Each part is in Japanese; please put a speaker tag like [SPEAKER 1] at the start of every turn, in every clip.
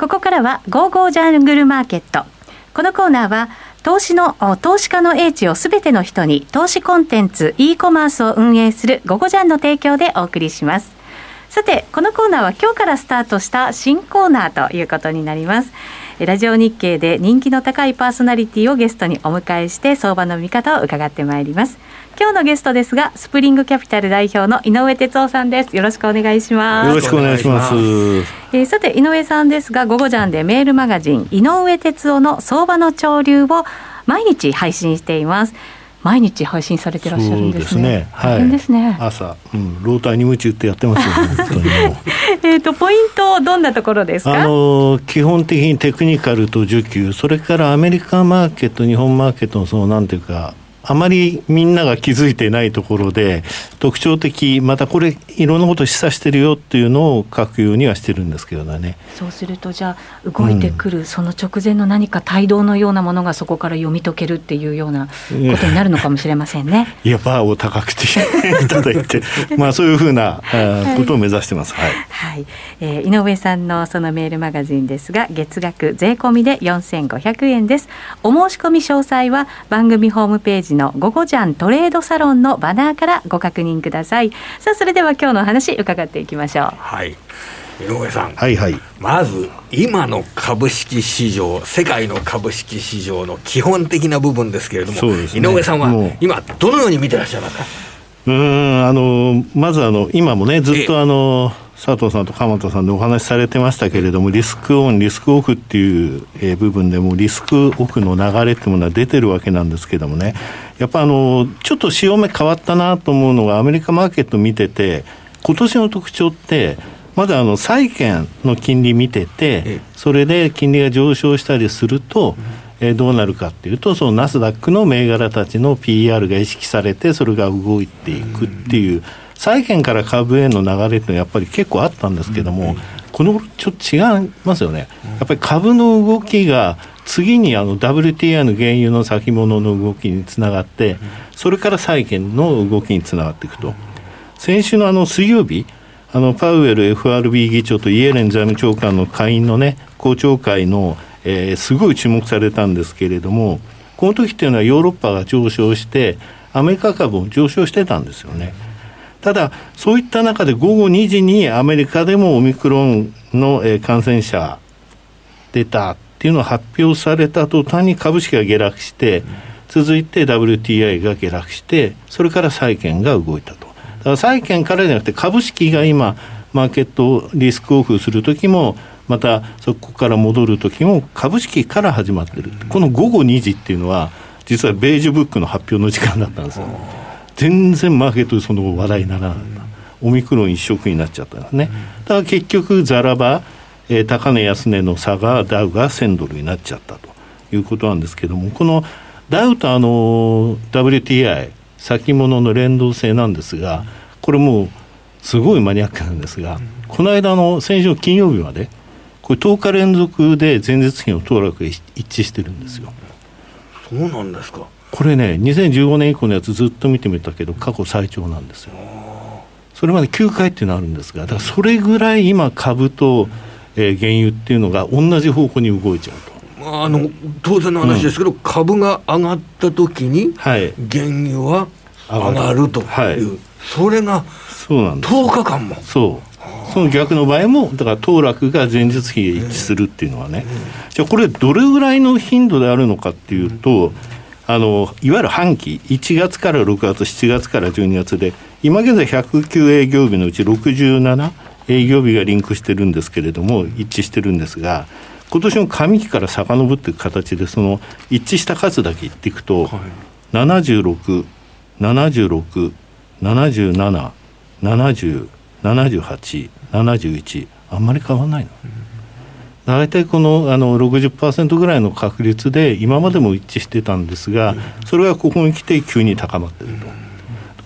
[SPEAKER 1] ここからはゴーゴージャングルマーケット。このコーナーは投資の投資家の英知をすべての人に投資コンテンツ e コマースを運営するゴゴジャンの提供でお送りします。さてこのコーナーは今日からスタートした新コーナーということになります。ラジオ日経で人気の高いパーソナリティをゲストにお迎えして相場の見方を伺ってまいります。今日のゲストですがスプリングキャピタル代表の井上哲夫さんですよろしくお願いします
[SPEAKER 2] よろしくお願いします
[SPEAKER 1] えー、さて井上さんですが午後ジャンでメールマガジン井上哲夫の相場の潮流を毎日配信しています毎日配信されてらっしゃるんですね。
[SPEAKER 2] すねはい。ですね。朝、うん、ローターに夢中ってやってますよ、ね、本当に
[SPEAKER 1] えっとポイントどんなところですか？
[SPEAKER 2] あの基本的にテクニカルと需給、それからアメリカマーケット、日本マーケットのそのなんていうかあまりみんなが気づいてないところで特徴的またこれいろんなことを示唆してるよっていうのを書くようにはしてるんですけどね
[SPEAKER 1] そうするとじゃあ動いてくる、その直前の何か帯同のようなものがそこから読み解けるっていうようなことになるのかもしれませんね。
[SPEAKER 2] いやバーを高くていただいて まあそういうふうなことを目指してます。はい、
[SPEAKER 1] はい、えー、井上さんのそのメールマガジンですが月額税込みで4500円です。お申し込み詳細は番組ホームページの午後ジャントレードサロンのバナーからご確認ください。さあそれでは今日の話伺っていきましょう。
[SPEAKER 3] はい。井上さん、
[SPEAKER 2] はいはい、
[SPEAKER 3] まず今の株式市場世界の株式市場の基本的な部分ですけれども、ね、井上さんは今どのように見てらっしゃいますか？
[SPEAKER 2] うんあのまずあの今もねずっとあの佐藤さんと鎌田さんでお話しされてましたけれどもリスクオンリスクオフっていう、え部分でもリスクオフの流れっていうものは出てるわけなんですけどもね。やっぱあのちょっと潮目変わったなと思うのがアメリカマーケット見てて今年の特徴ってまだあの債券の金利見ててそれで金利が上昇したりすると、えどうなるかっていうとそのナスダックの銘柄たちの PR が意識されてそれが動いていくっていう。債券から株への流れってやっぱり結構あったんですけども、このちょっと違いますよね。やっぱり株の動きが次にあの WTI の原油の先物の動きにつながって、それから債券の動きにつながっていくと。先週のあの水曜日、あのパウエル FRB 議長とイエレン財務長官の下院のね、公聴会の、えー、すごい注目されたんですけれども、この時っていうのはヨーロッパが上昇して、アメリカ株も上昇してたんですよね。ただ、そういった中で午後2時にアメリカでもオミクロンの感染者出たっていうのを発表された途端に株式が下落して、続いて WTI が下落して、それから債券が動いたと。だから債券からじゃなくて株式が今、マーケットをリスクオフするときも、またそこから戻るときも株式から始まってる。この午後2時っていうのは、実はベージュブックの発表の時間だったんですよ。全然マーケットでその話題にならなかった、オミクロン一色になっちゃったんですね、だから結局ざらば、えー、高値安値の差がダウが1000ドルになっちゃったということなんですけどもこのダウとあの WTI 先物の連動性なんですがこれもうすごいマニアックなんですが、この間の先週金曜日までこれ10日連続で前日比の騰落が一致してるんですよ。
[SPEAKER 3] そうなんですか。
[SPEAKER 2] これね2015年以降のやつずっと見てみたけど過去最長なんですよ。それまで9回っていうのあるんですがだからそれぐらい今株と、えー、原油っていうのが同じ方向に動いちゃうと。
[SPEAKER 3] あの当然の話ですけど、うん、株が上がった時に、はい、原油は上がるという、はい、それがそうなんです。10日間も。
[SPEAKER 2] そう。その逆の場合もだから騰落が前日比で一致するっていうのはね、じゃあこれどれぐらいの頻度であるのかっていうと、あのいわゆる半期1月から6月7月から12月で今現在109営業日のうち67営業日がリンクしてるんですけれども一致してるんですが今年の上期から遡っていく形でその一致した数だけ言っていくと、はい、76、76、77、70、78、71あんまり変わらないの。うん大体このあの60%ぐらいの確率で今までも一致してたんですがそれがここに来て急に高まってると。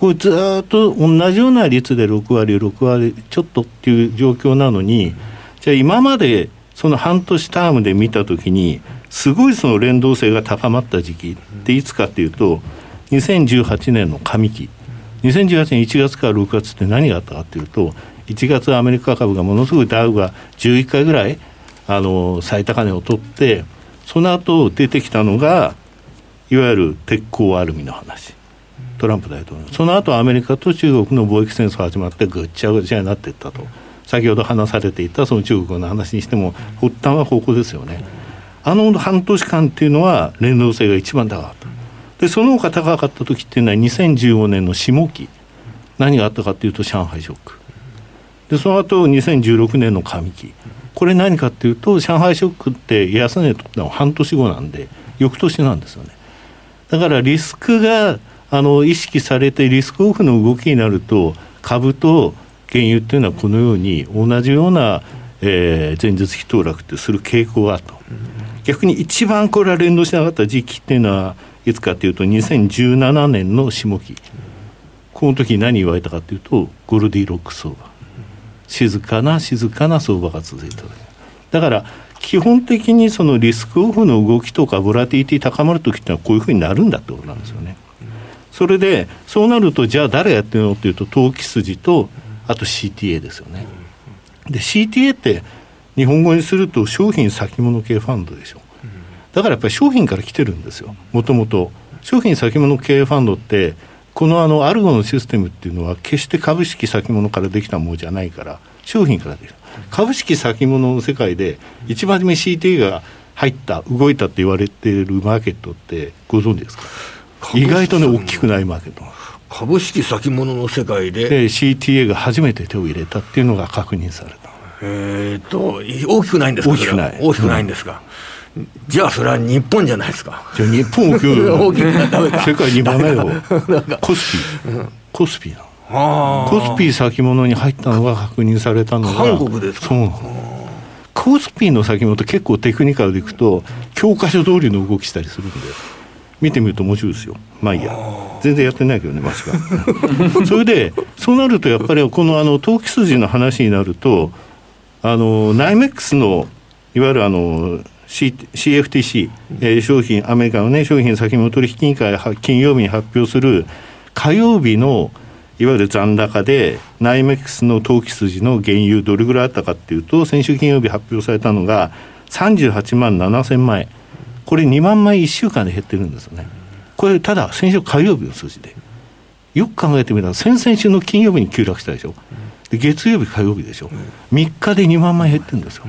[SPEAKER 2] これずっと同じような率で6割6割ちょっとっていう状況なのにじゃあ今までその半年タームで見た時にすごいその連動性が高まった時期っていつかっていうと2018年の上期2018年1月から6月って何があったかっていうと1月アメリカ株がものすごいダウが11回ぐらいあの最高値を取ってその後出てきたのがいわゆる鉄鋼アルミの話。トランプ大統領。その後アメリカと中国の貿易戦争始まってぐっちゃぐちゃになっていったと。先ほど話されていたその中国の話にしても発端はここですよね。あの半年間っていうのは連動性が一番高かった。でその他高かった時っていうのは2015年の下期。何があったかっていうと上海ショック。でその後2016年の上期。これ何かっていうと上海ショックって安値とってのは半年後なんで翌年なんですよね。だからリスクがあの意識されてリスクオフの動きになると株と原油っていうのはこのように同じような、えー、前日比騰落ってする傾向があると。逆に一番これは連動しなかった時期っていうのはいつかというと2017年の下期。この時何言われたかというとゴルディロック相場。静かな静かな相場が続いただから基本的にそのリスクオフの動きとかボラティティ高まる時ってのはこういうふうになるんだってことなんですよね。それでそうなるとじゃあ誰やってるのっていうと投機筋とあと CTA ですよね。で CTA って日本語にすると商品先物系ファンドでしょ。だからやっぱり商品から来てるんですよもともと商品先物経営ファンドってこのあのアルゴのシステムっていうのは決して株式先物からできたものじゃないから商品からできた。株式先物の世界で一番初め CTA が入った動いたって言われているマーケットってご存知ですか？意外とね大きくないマーケット。
[SPEAKER 3] 株式先物の世界で。
[SPEAKER 2] で CTA が初めて手を入れたっていうのが確認された
[SPEAKER 3] えっと大きくないんですか
[SPEAKER 2] 大きくない。
[SPEAKER 3] 大きくないんですか、うんじゃあそれは日本じゃないですか。
[SPEAKER 2] じゃあ日本大きく大きくダメか。世界2番目よ。コスピー。コスピーなの。コスピー先物に入ったのが確認されたのが。
[SPEAKER 3] 韓国ですか。
[SPEAKER 2] そうコスピーの先物結構テクニカルでいくと教科書通りの動きしたりするんで。見てみると面白いですよ。まあいいや。全然やってないけどねマシがそれでそうなるとやっぱりこのあの投機筋の話になるとあのナイメックスのいわゆるあの CFTC、えー、商品、アメリカのね、商品先物取引委員会が金曜日に発表する火曜日のいわゆる残高で、ナイメックスの投機筋の原油、どれぐらいあったかっていうと、先週金曜日発表されたのが38万7千万円、これ2万枚1週間で減ってるんですよね。これ、ただ、先週火曜日の数字で。よく考えてみたら、先々週の金曜日に急落したでしょ。で月曜日、火曜日でしょ。3日で2万枚減ってるんですよ。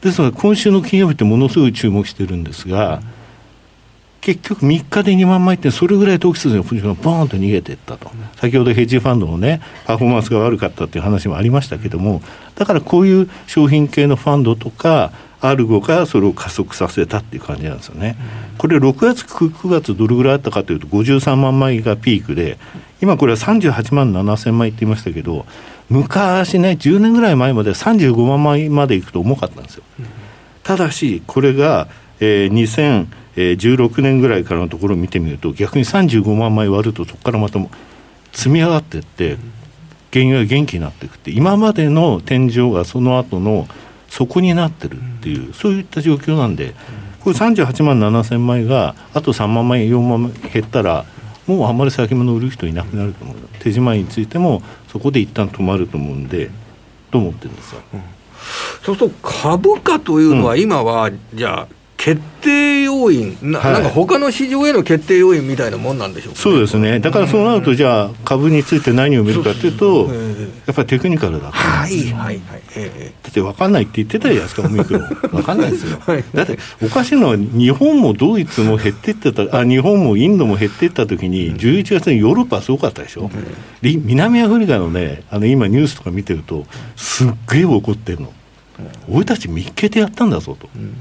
[SPEAKER 2] ですので今週の金曜日ってものすごい注目してるんですが、結局3日で2万枚ってそれぐらい投機筋のポジションがボーンと逃げていったと、先ほどヘッジファンドのねパフォーマンスが悪かったっていう話もありましたけどもだからこういう商品系のファンドとかアルゴがそれを加速させたっていう感じなんですよね。これ6月9月どれぐらいあったかというと53万枚がピークで今これは38万7千枚って言いましたけど昔ね10年ぐらい前まで35万枚までいくと重かったんですよ、ただしこれが、えー、2016年ぐらいからのところを見てみると逆に35万枚割るとそこからまた積み上がっていって原油が元気になっていくって今までの天井がその後の底になってるっていう、うん、そういった状況なんでこれ38万7千枚があと3万枚4万枚減ったらもうあんまり先物売る人いなくなると思う。手仕まいについてもそこで一旦止まると思うんでと思ってるんですよ、うん、
[SPEAKER 3] そうすると株価というのは今は、じゃあ決定要因な,、はい、なんか他の市場への決定要因みたいなもんなんでしょうか、
[SPEAKER 2] ね、そうですね。だからそうなるとじゃあ株について何を見るかというと、やっぱりテクニカルだ
[SPEAKER 3] はいはいはい、
[SPEAKER 2] えー、だって分かんないって言ってたじゃないですかオミクロン分かんないですよ、はい、だっておかしいのは日本もドイツも減っていってたあ日本もインドも減っていった時に11月にヨーロッパはすごかったでしょ、うん、南アフリカのねあの今ニュースとか見てるとすっげえ怒ってるの、うん、俺たち見っけてやったんだぞと。うん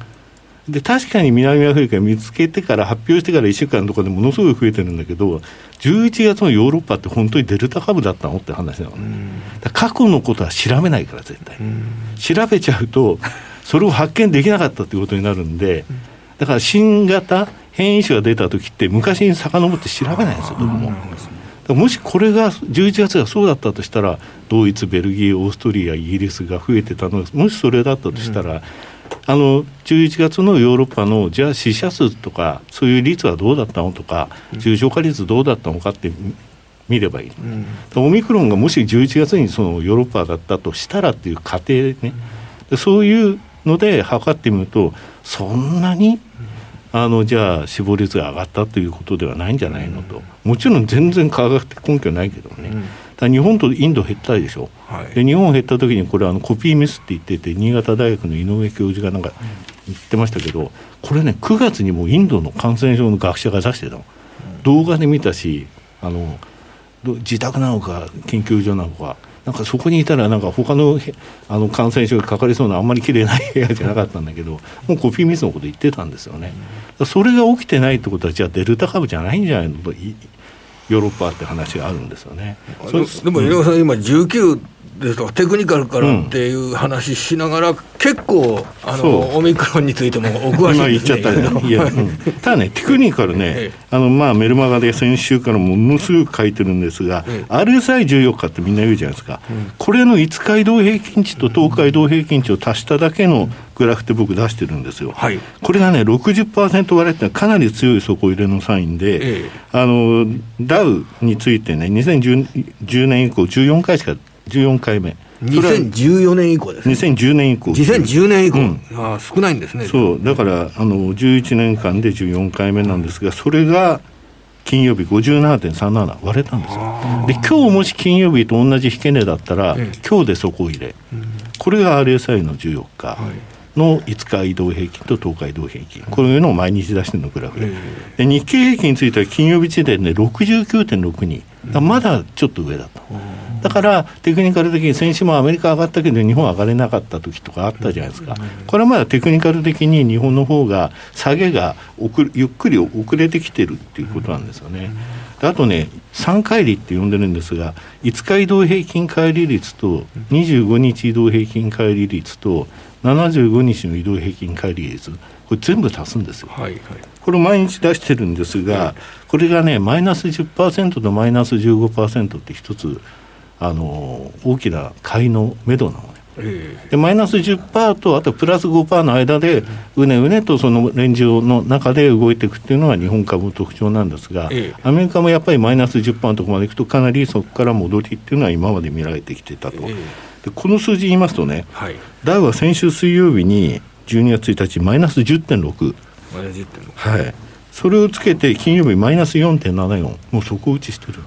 [SPEAKER 2] で確かに南アフリカ見つけてから発表してから1週間とかでものすごい増えてるんだけど11月のヨーロッパって本当にデルタ株だったのって話なの、ね、過去のことは調べないから絶対。調べちゃうとそれを発見できなかったっていうことになるんでだから新型変異種が出た時って昔に遡って調べないんですよどこも。もしこれが11月がそうだったとしたらドイツベルギーオーストリアイギリスが増えてたのもしそれだったとしたら、うんあの11月のヨーロッパのじゃあ死者数とかそういう率はどうだったのとか、重症化率どうだったのかって見ればいい、うん、オミクロンがもし11月にそのヨーロッパだったとしたらっていう過程ね、でそういうので測ってみるとそんなにあのじゃあ死亡率が上がったということではないんじゃないのと、もちろん全然科学的根拠ないけどね、だ日本とインド減ったでしょ、はい、で日本減った時にこれあのコピーミスって言ってて新潟大学の井上教授がなんか言ってましたけどこれね9月にもインドの感染症の学者が出してたの、動画で見たしあの自宅なのか研究所なのかなんかそこにいたらなんか他のあの感染症がかかりそうなあんまり綺麗な部屋じゃなかったんだけどもうコピーミスのこと言ってたんですよね。それが起きてないってことはじゃあデルタ株じゃないんじゃないの？とヨーロッパって話があるんですよね。
[SPEAKER 3] でも井上さん、今19ですとかテクニカルからっていう話しながら、うん、結構あのオミクロンについてもお詳しいですね。まあ、言っちゃったいや、
[SPEAKER 2] うん、ただねテクニカルね、あのまあメルマガで先週からものすごく書いてるんですが、ええ、RSI14 日ってみんな言うじゃないですか、うん、これの5日移動平均値と10日移動平均値を足しただけのグラフって僕出してるんですよ。はい、これがね60%割れってかなり強い底入れのサインで、え、あのダウについてね2010年以降14回しか14回目。
[SPEAKER 3] 2014年以降です、
[SPEAKER 2] ね、2010年以降。
[SPEAKER 3] 2010年以降、うん、あ少ないんですね。
[SPEAKER 2] そう。だからあの11年間で14回目なんですがそれが金曜日57.37割れたんですよ。で今日もし金曜日と同じ引け値だったら、ええ、今日で底入れ、うん、これが RSI の14日、はい。の5日移動平均と10日移動平均、こういうのを毎日出してるのグラフで、で日経平均については金曜日時点で69.62、だまだちょっと上だと。だからテクニカル的に先週もアメリカ上がったけど日本上がれなかった時とかあったじゃないですか、これはまだテクニカル的に日本の方が下げがゆっくり遅れてきてるっていうことなんですよね。あとね3回離って呼んでるんですが5日移動平均乖離率と25日移動平均乖離率と75日の移動平均乖離率これ全部足すんですよ、はいはい、これ毎日出してるんですが、はい、これがねマイナス10%とマイナス15%って一つあの大きな買いのめどなのね。でマイナス10%とあとプラス5%の間でうねうねとそのレンジの中で動いていくっていうのが日本株の特徴なんですが、アメリカもやっぱりマイナス10%のところまでいくとかなりそこから戻りっていうのは今まで見られてきてたと。でこの数字言いますとね、はい、ダウは先週水曜日に12月1日マイナス10.6。マイナス10.6はいそれをつけて金曜日マイナス4.74もう底打ちしてる。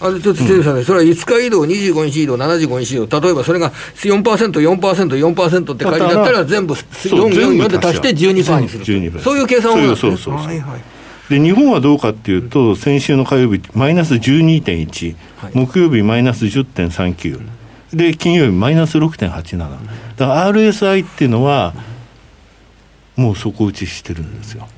[SPEAKER 3] あのちょっと失礼さん、うん、それは5日移動、25日移動、75日移動、例えばそれが4%、4%、4%って書いてあったら、全部4、4、4で足して12%にするそういう計算を。そうそうそうはいはい。
[SPEAKER 2] で日本はどうかっていうと、先週の火曜日、マイナス12.1、はい、木曜日マイナス10.39、で金曜日マイナス6.87、だから RSI っていうのは、もう底打ちしてるんですよ。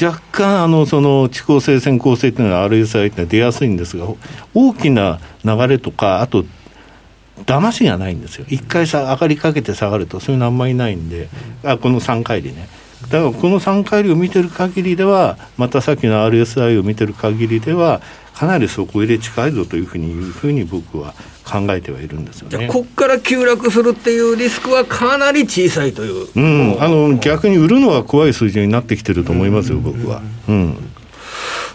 [SPEAKER 2] 若干あのその地高性線構成っていうのは RSI って出やすいんですが大きな流れとかあと騙しがないんですよ。一回さ上がりかけて下がるとそういうのあんまりないんで。あこの3回でね。だからこの3回りを見てる限りではまたさっきの RSI を見てる限りではかなり底入れ近いぞというふうにいうふうに僕は考えてはいるんですよね。
[SPEAKER 3] ここから急落するっていうリスクはかなり小さいという。
[SPEAKER 2] うん、あの逆に売るのは怖い数字になってきてると思いますよ、僕は。うん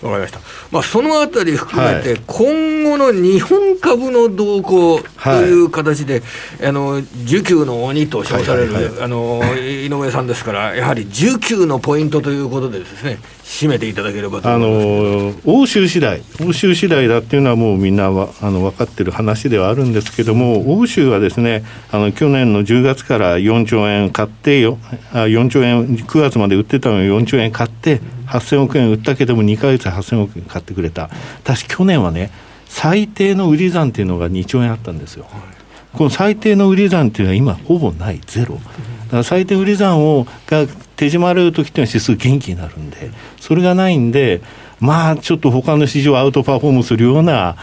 [SPEAKER 3] わかりました。まあ、そのあたり含めて、今後の日本株の動向という形で、はい、あの需給の鬼と称される、はいはいはい、あの井上さんですから、やはり需給のポイントということでですね、締めていただければとあの
[SPEAKER 2] 欧州次第、欧州次第だっていうのは、もうみんなはあの分かってる話ではあるんですけども、欧州はですね、あの去年の10月から4兆円買ってよ、あ4兆円、9月まで売ってたのに4兆円買って、8000億円売ったけども、2か月で8000億円買ってくれた、私、去年はね、最低の売り算っていうのが2兆円あったんですよ。この最低の売り算っていうのは今ほぼないゼロ。だから最低売り算をが手締まる時っていうのは指数元気になるんでそれがないんでまあちょっと他の市場アウトパフォームするような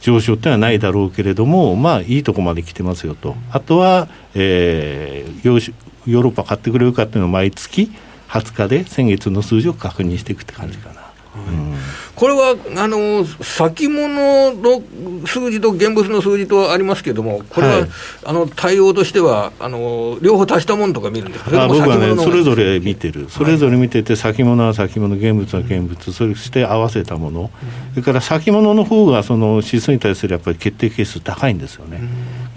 [SPEAKER 2] 上昇っていうのはないだろうけれどもまあいいとこまで来てますよと。あとは、えー、ヨーロッパ買ってくれるかっていうのを毎月20日で先月の数字を確認していくって感じかな。うん。
[SPEAKER 3] これはあの先物の数字と現物の数字とありますけれども、これは、はい、あの対応としてはあの、両方足したものとか見るんですか？
[SPEAKER 2] あ僕はね、それぞれ見てる、それぞれ見てて、先物は先物、現物は現物、それして合わせたもの、それから先物の方がその指数に対するやっぱり決定係数高いんですよね。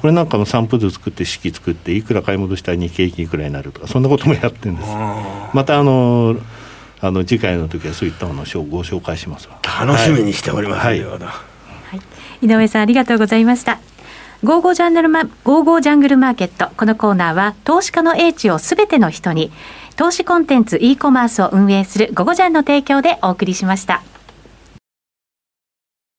[SPEAKER 2] これなんかの散布図作って式作っていくら買い戻したら日経平均いくらになるとかそんなこともやってるんです。またあのあの次回の時はそういったものをご紹介します
[SPEAKER 3] 楽しみにしております、はい、はい、
[SPEAKER 1] 井上さんありがとうございました。ゴーゴージャングルマゴーゴージャングルマーケット。このコーナーは投資家の英知をすべての人に投資コンテンツ e コマースを運営するゴゴジャンの提供でお送りしました。